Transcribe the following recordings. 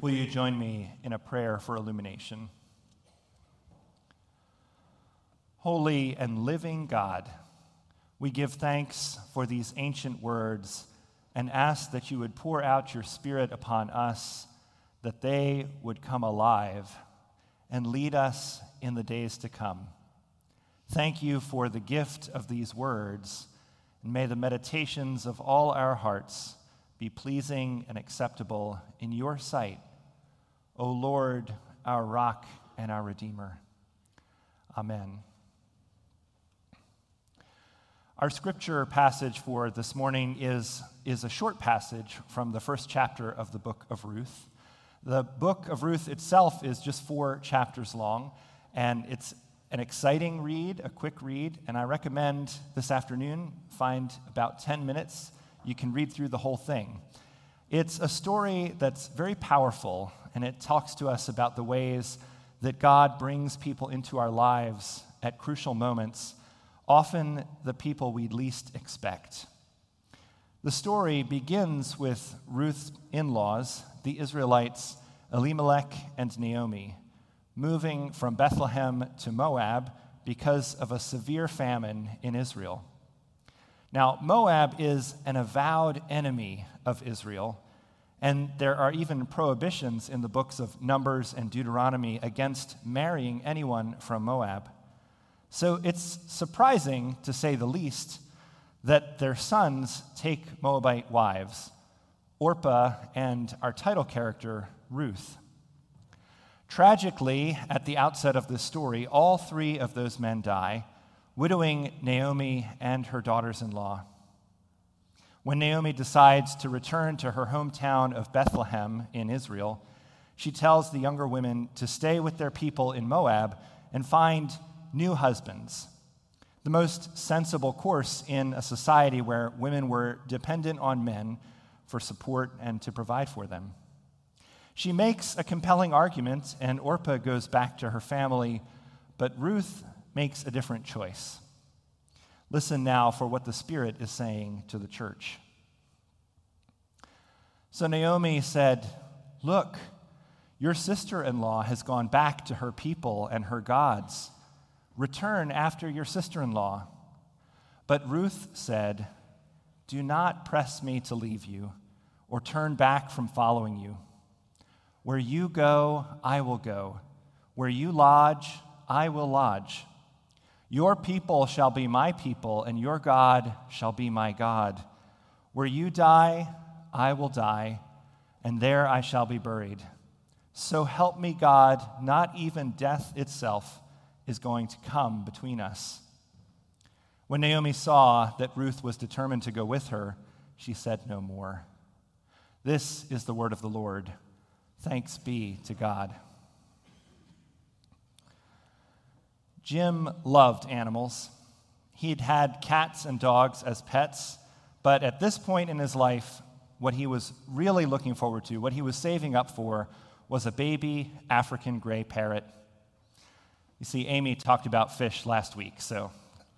Will you join me in a prayer for illumination? Holy and living God, we give thanks for these ancient words and ask that you would pour out your Spirit upon us, that they would come alive and lead us in the days to come. Thank you for the gift of these words, and may the meditations of all our hearts be pleasing and acceptable in your sight, O Lord, our rock and our Redeemer. Amen. Our scripture passage for this morning is, is a short passage from the first chapter of the book of Ruth. The book of Ruth itself is just four chapters long, and it's an exciting read, a quick read, and I recommend this afternoon find about 10 minutes. You can read through the whole thing. It's a story that's very powerful, and it talks to us about the ways that God brings people into our lives at crucial moments, often the people we least expect. The story begins with Ruth's in laws, the Israelites, Elimelech and Naomi moving from Bethlehem to Moab because of a severe famine in Israel. Now, Moab is an avowed enemy of Israel, and there are even prohibitions in the books of Numbers and Deuteronomy against marrying anyone from Moab. So it's surprising, to say the least, that their sons take Moabite wives, Orpah and our title character, Ruth. Tragically, at the outset of this story, all three of those men die, widowing Naomi and her daughters in law. When Naomi decides to return to her hometown of Bethlehem in Israel, she tells the younger women to stay with their people in Moab and find new husbands. The most sensible course in a society where women were dependent on men for support and to provide for them. She makes a compelling argument, and Orpah goes back to her family, but Ruth makes a different choice. Listen now for what the Spirit is saying to the church. So Naomi said, Look, your sister in law has gone back to her people and her gods. Return after your sister in law. But Ruth said, Do not press me to leave you or turn back from following you. Where you go, I will go. Where you lodge, I will lodge. Your people shall be my people, and your God shall be my God. Where you die, I will die, and there I shall be buried. So help me, God, not even death itself is going to come between us. When Naomi saw that Ruth was determined to go with her, she said no more. This is the word of the Lord. Thanks be to God. Jim loved animals. He'd had cats and dogs as pets, but at this point in his life, what he was really looking forward to, what he was saving up for, was a baby African gray parrot. You see, Amy talked about fish last week, so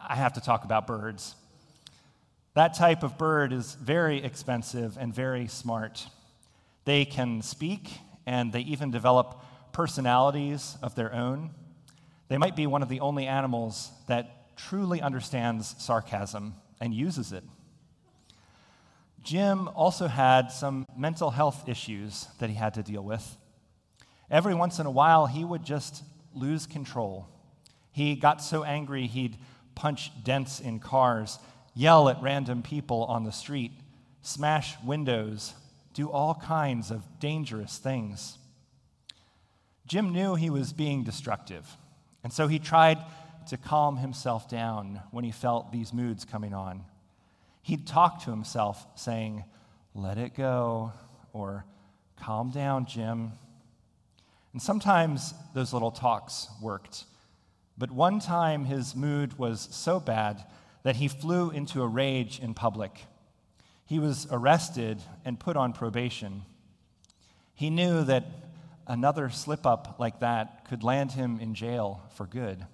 I have to talk about birds. That type of bird is very expensive and very smart. They can speak and they even develop personalities of their own. They might be one of the only animals that truly understands sarcasm and uses it. Jim also had some mental health issues that he had to deal with. Every once in a while, he would just lose control. He got so angry, he'd punch dents in cars, yell at random people on the street, smash windows, do all kinds of dangerous things. Jim knew he was being destructive, and so he tried to calm himself down when he felt these moods coming on. He'd talk to himself, saying, Let it go, or Calm down, Jim. And sometimes those little talks worked. But one time his mood was so bad that he flew into a rage in public he was arrested and put on probation. He knew that another slip up like that could land him in jail for good.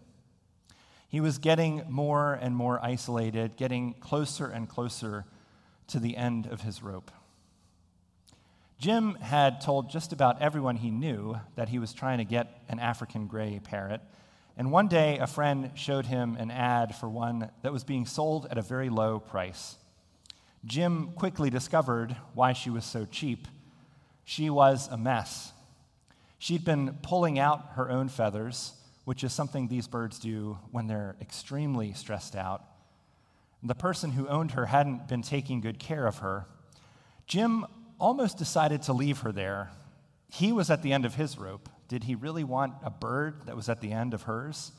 He was getting more and more isolated, getting closer and closer to the end of his rope. Jim had told just about everyone he knew that he was trying to get an African gray parrot. And one day, a friend showed him an ad for one that was being sold at a very low price. Jim quickly discovered why she was so cheap. She was a mess. She'd been pulling out her own feathers, which is something these birds do when they're extremely stressed out. The person who owned her hadn't been taking good care of her. Jim almost decided to leave her there. He was at the end of his rope. Did he really want a bird that was at the end of hers?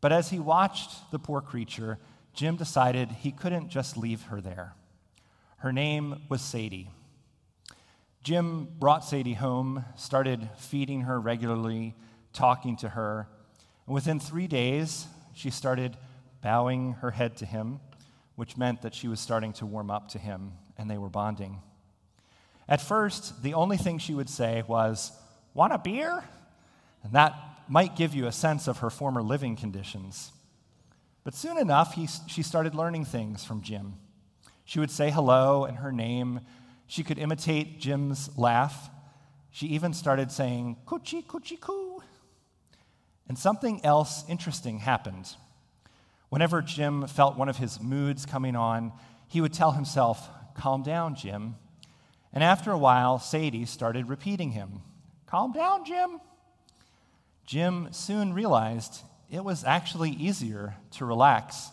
But as he watched the poor creature, Jim decided he couldn't just leave her there. Her name was Sadie. Jim brought Sadie home, started feeding her regularly, talking to her. And within three days, she started bowing her head to him, which meant that she was starting to warm up to him, and they were bonding. At first, the only thing she would say was, Want a beer? And that might give you a sense of her former living conditions. But soon enough, he, she started learning things from Jim. She would say hello and her name. She could imitate Jim's laugh. She even started saying, Coochie, coochie, coo. And something else interesting happened. Whenever Jim felt one of his moods coming on, he would tell himself, Calm down, Jim. And after a while, Sadie started repeating him Calm down, Jim. Jim soon realized it was actually easier to relax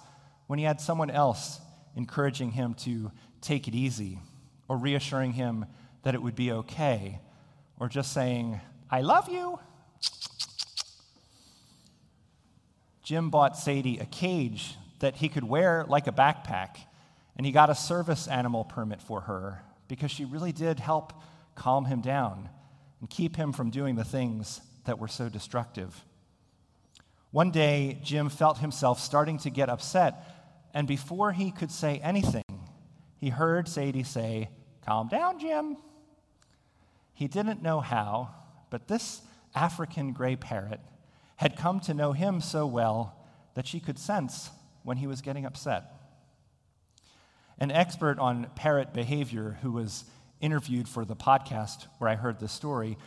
when he had someone else encouraging him to take it easy, or reassuring him that it would be okay, or just saying, I love you. Jim bought Sadie a cage that he could wear like a backpack, and he got a service animal permit for her because she really did help calm him down and keep him from doing the things that were so destructive. One day, Jim felt himself starting to get upset, and before he could say anything, he heard Sadie say, Calm down, Jim. He didn't know how, but this African gray parrot had come to know him so well that she could sense when he was getting upset. An expert on parrot behavior who was interviewed for the podcast where I heard this story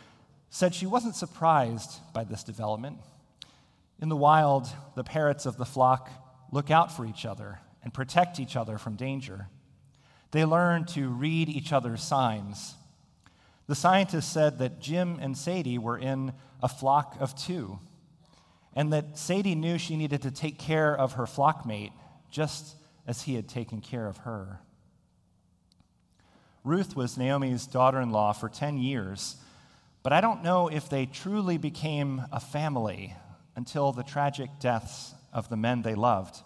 said she wasn't surprised by this development. In the wild, the parrots of the flock look out for each other and protect each other from danger. They learned to read each other's signs. The scientists said that Jim and Sadie were in a flock of two, and that Sadie knew she needed to take care of her flockmate just as he had taken care of her. Ruth was Naomi's daughter in law for 10 years, but I don't know if they truly became a family until the tragic deaths of the men they loved.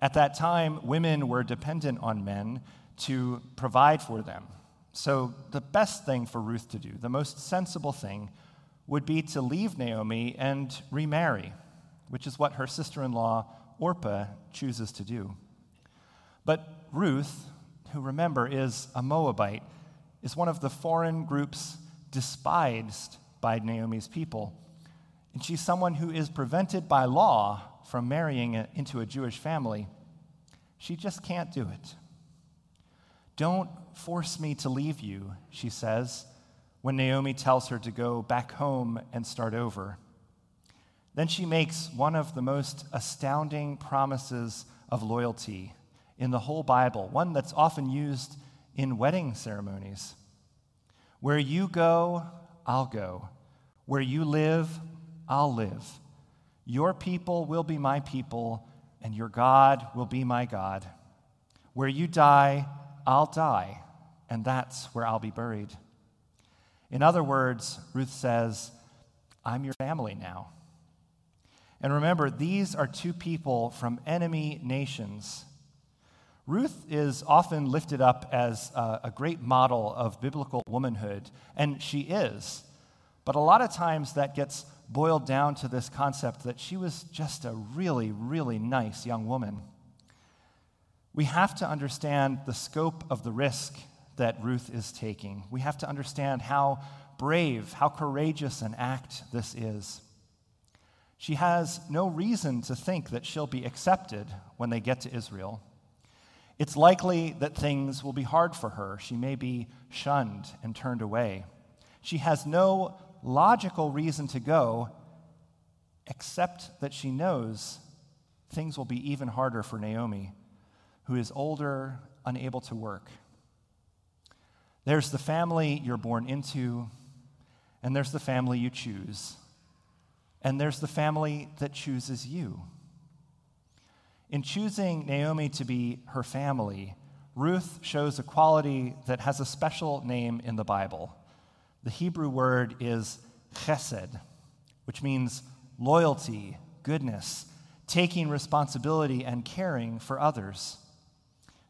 At that time, women were dependent on men to provide for them. So, the best thing for Ruth to do, the most sensible thing, would be to leave Naomi and remarry, which is what her sister in law Orpah chooses to do. But Ruth, who remember is a Moabite, is one of the foreign groups despised by Naomi's people. And she's someone who is prevented by law from marrying into a Jewish family. She just can't do it. Don't force me to leave you, she says, when Naomi tells her to go back home and start over. Then she makes one of the most astounding promises of loyalty in the whole Bible, one that's often used in wedding ceremonies. Where you go, I'll go. Where you live, I'll live. Your people will be my people, and your God will be my God. Where you die, I'll die, and that's where I'll be buried. In other words, Ruth says, I'm your family now. And remember, these are two people from enemy nations. Ruth is often lifted up as a, great model of biblical womanhood, and she is. But a lot of times that gets boiled down to this concept that she was just a really, really nice young woman. We have to understand the scope of the risk that Ruth is taking. We have to understand how brave, how courageous an act this is. She has no reason to think that she'll be accepted when they get to Israel. It's likely that things will be hard for her. She may be shunned and turned away. She has no logical reason to go, except that she knows things will be even harder for Naomi, who is older, unable to work. There's the family you're born into, and there's the family you choose, and there's the family that chooses you. In choosing Naomi to be her family, Ruth shows a quality that has a special name in the Bible. The Hebrew word is chesed, which means loyalty, goodness, taking responsibility, and caring for others.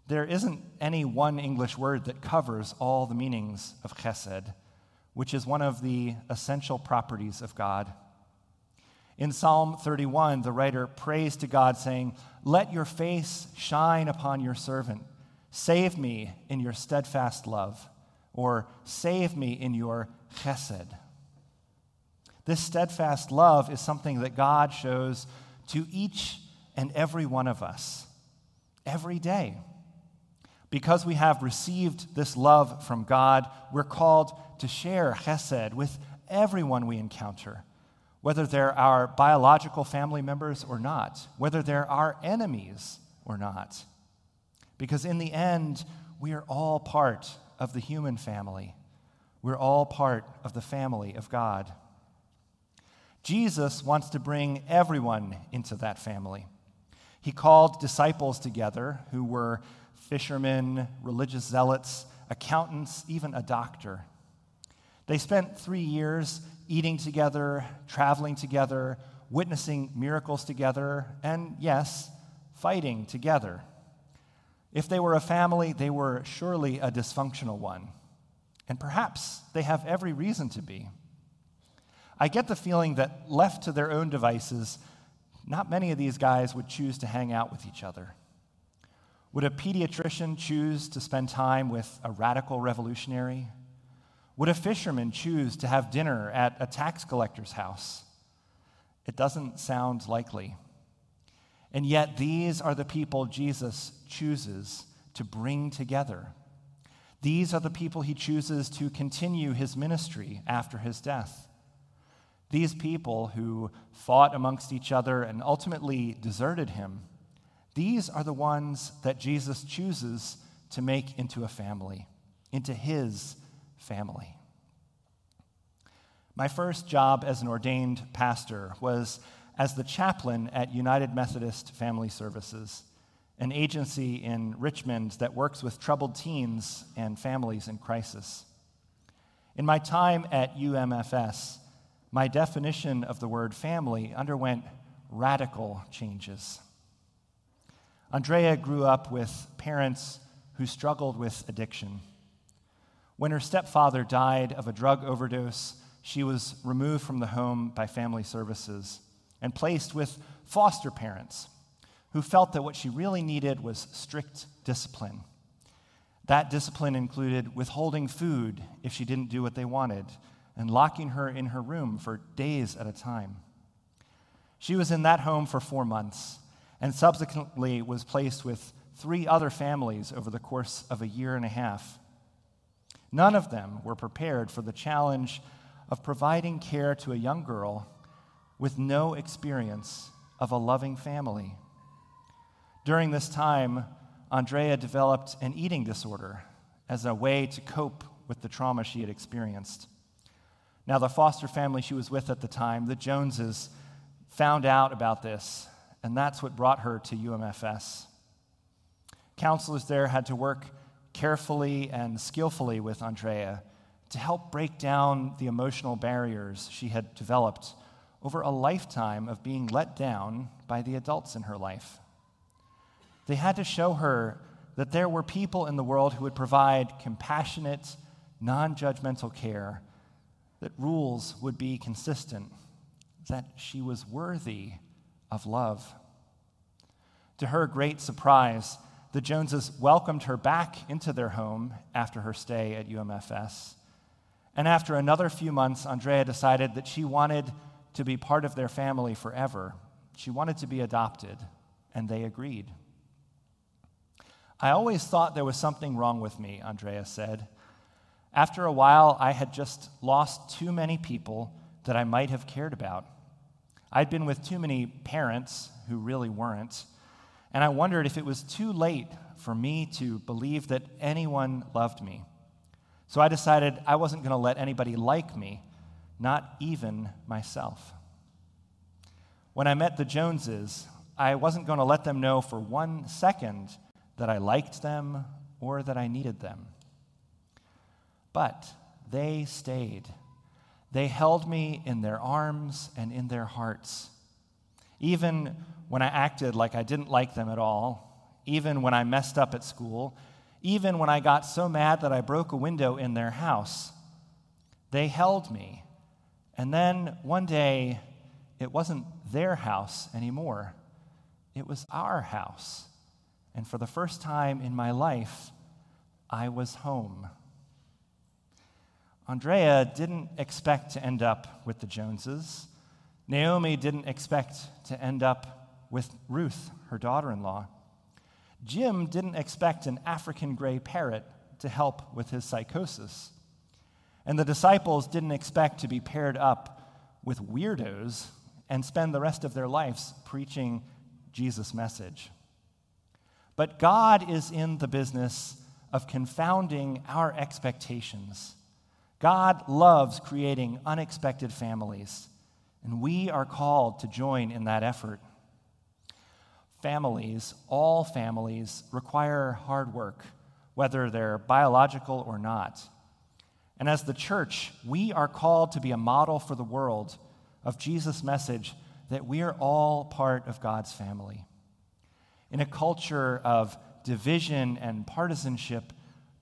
There isn't any one English word that covers all the meanings of chesed, which is one of the essential properties of God. In Psalm 31, the writer prays to God, saying, Let your face shine upon your servant. Save me in your steadfast love, or save me in your chesed. This steadfast love is something that God shows to each and every one of us every day. Because we have received this love from God, we're called to share chesed with everyone we encounter whether they're our biological family members or not, whether they're our enemies or not. Because in the end, we are all part of the human family. We're all part of the family of God. Jesus wants to bring everyone into that family. He called disciples together who were fishermen, religious zealots, accountants, even a doctor. They spent three years eating together, traveling together, witnessing miracles together, and yes, fighting together. If they were a family, they were surely a dysfunctional one. And perhaps they have every reason to be. I get the feeling that left to their own devices, not many of these guys would choose to hang out with each other. Would a pediatrician choose to spend time with a radical revolutionary? Would a fisherman choose to have dinner at a tax collector's house? It doesn't sound likely. And yet, these are the people Jesus chooses to bring together. These are the people he chooses to continue his ministry after his death. These people who fought amongst each other and ultimately deserted him, these are the ones that Jesus chooses to make into a family, into his family. My first job as an ordained pastor was as the chaplain at United Methodist Family Services, an agency in Richmond that works with troubled teens and families in crisis. In my time at UMFS, my definition of the word family underwent radical changes. Andrea grew up with parents who struggled with addiction. When her stepfather died of a drug overdose, she was removed from the home by family services and placed with foster parents who felt that what she really needed was strict discipline. That discipline included withholding food if she didn't do what they wanted and locking her in her room for days at a time. She was in that home for four months and subsequently was placed with three other families over the course of a year and a half. None of them were prepared for the challenge of providing care to a young girl with no experience of a loving family. During this time, Andrea developed an eating disorder as a way to cope with the trauma she had experienced. Now, the foster family she was with at the time, the Joneses, found out about this, and that's what brought her to UMFS. Counselors there had to work carefully and skillfully with Andrea to help break down the emotional barriers she had developed over a lifetime of being let down by the adults in her life. They had to show her that there were people in the world who would provide compassionate, non judgmental care, that rules would be consistent, that she was worthy of love. To her great surprise, the Joneses welcomed her back into their home after her stay at UMFS. And after another few months, Andrea decided that she wanted to be part of their family forever. She wanted to be adopted, and they agreed. I always thought there was something wrong with me, Andrea said. After a while, I had just lost too many people that I might have cared about. I'd been with too many parents who really weren't, and I wondered if it was too late for me to believe that anyone loved me. So I decided I wasn't going to let anybody like me, not even myself. When I met the Joneses, I wasn't going to let them know for one second that I liked them or that I needed them. But they stayed. They held me in their arms and in their hearts. Even when I acted like I didn't like them at all, even when I messed up at school, even when I got so mad that I broke a window in their house, they held me. And then one day, it wasn't their house anymore, it was our house. And for the first time in my life, I was home. Andrea didn't expect to end up with the Joneses. Naomi didn't expect to end up with Ruth, her daughter in law. Jim didn't expect an African gray parrot to help with his psychosis. And the disciples didn't expect to be paired up with weirdos and spend the rest of their lives preaching Jesus' message. But God is in the business of confounding our expectations. God loves creating unexpected families, and we are called to join in that effort. Families, all families, require hard work, whether they're biological or not. And as the church, we are called to be a model for the world of Jesus' message that we are all part of God's family. In a culture of division and partisanship,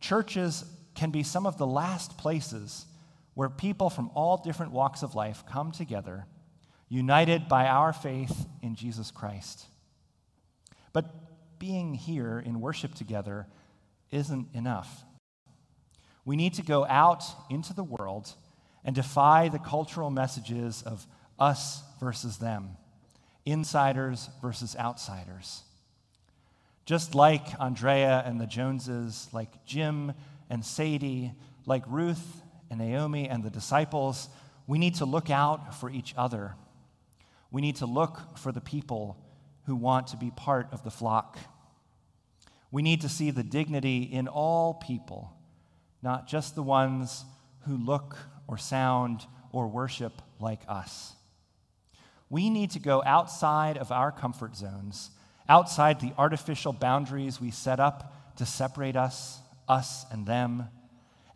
churches can be some of the last places where people from all different walks of life come together, united by our faith in Jesus Christ. But being here in worship together isn't enough. We need to go out into the world and defy the cultural messages of us versus them, insiders versus outsiders. Just like Andrea and the Joneses, like Jim and Sadie, like Ruth and Naomi and the disciples, we need to look out for each other. We need to look for the people who want to be part of the flock. We need to see the dignity in all people, not just the ones who look or sound or worship like us. We need to go outside of our comfort zones, outside the artificial boundaries we set up to separate us, us and them,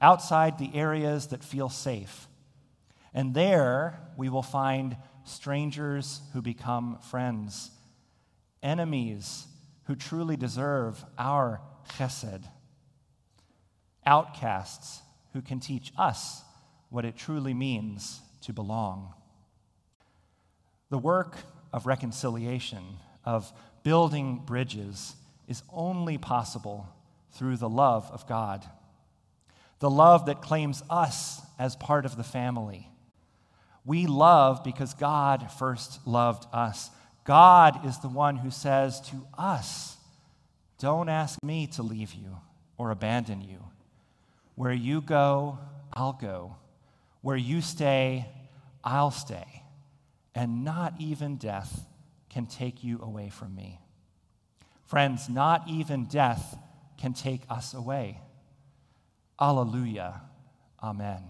outside the areas that feel safe. And there we will find strangers who become friends, enemies who truly deserve our chesed, outcasts who can teach us what it truly means to belong. The work of reconciliation, of building bridges, is only possible through the love of God. The love that claims us as part of the family. We love because God first loved us. God is the one who says to us, Don't ask me to leave you or abandon you. Where you go, I'll go. Where you stay, I'll stay and not even death can take you away from me. Friends, not even death can take us away. Alleluia. Amen.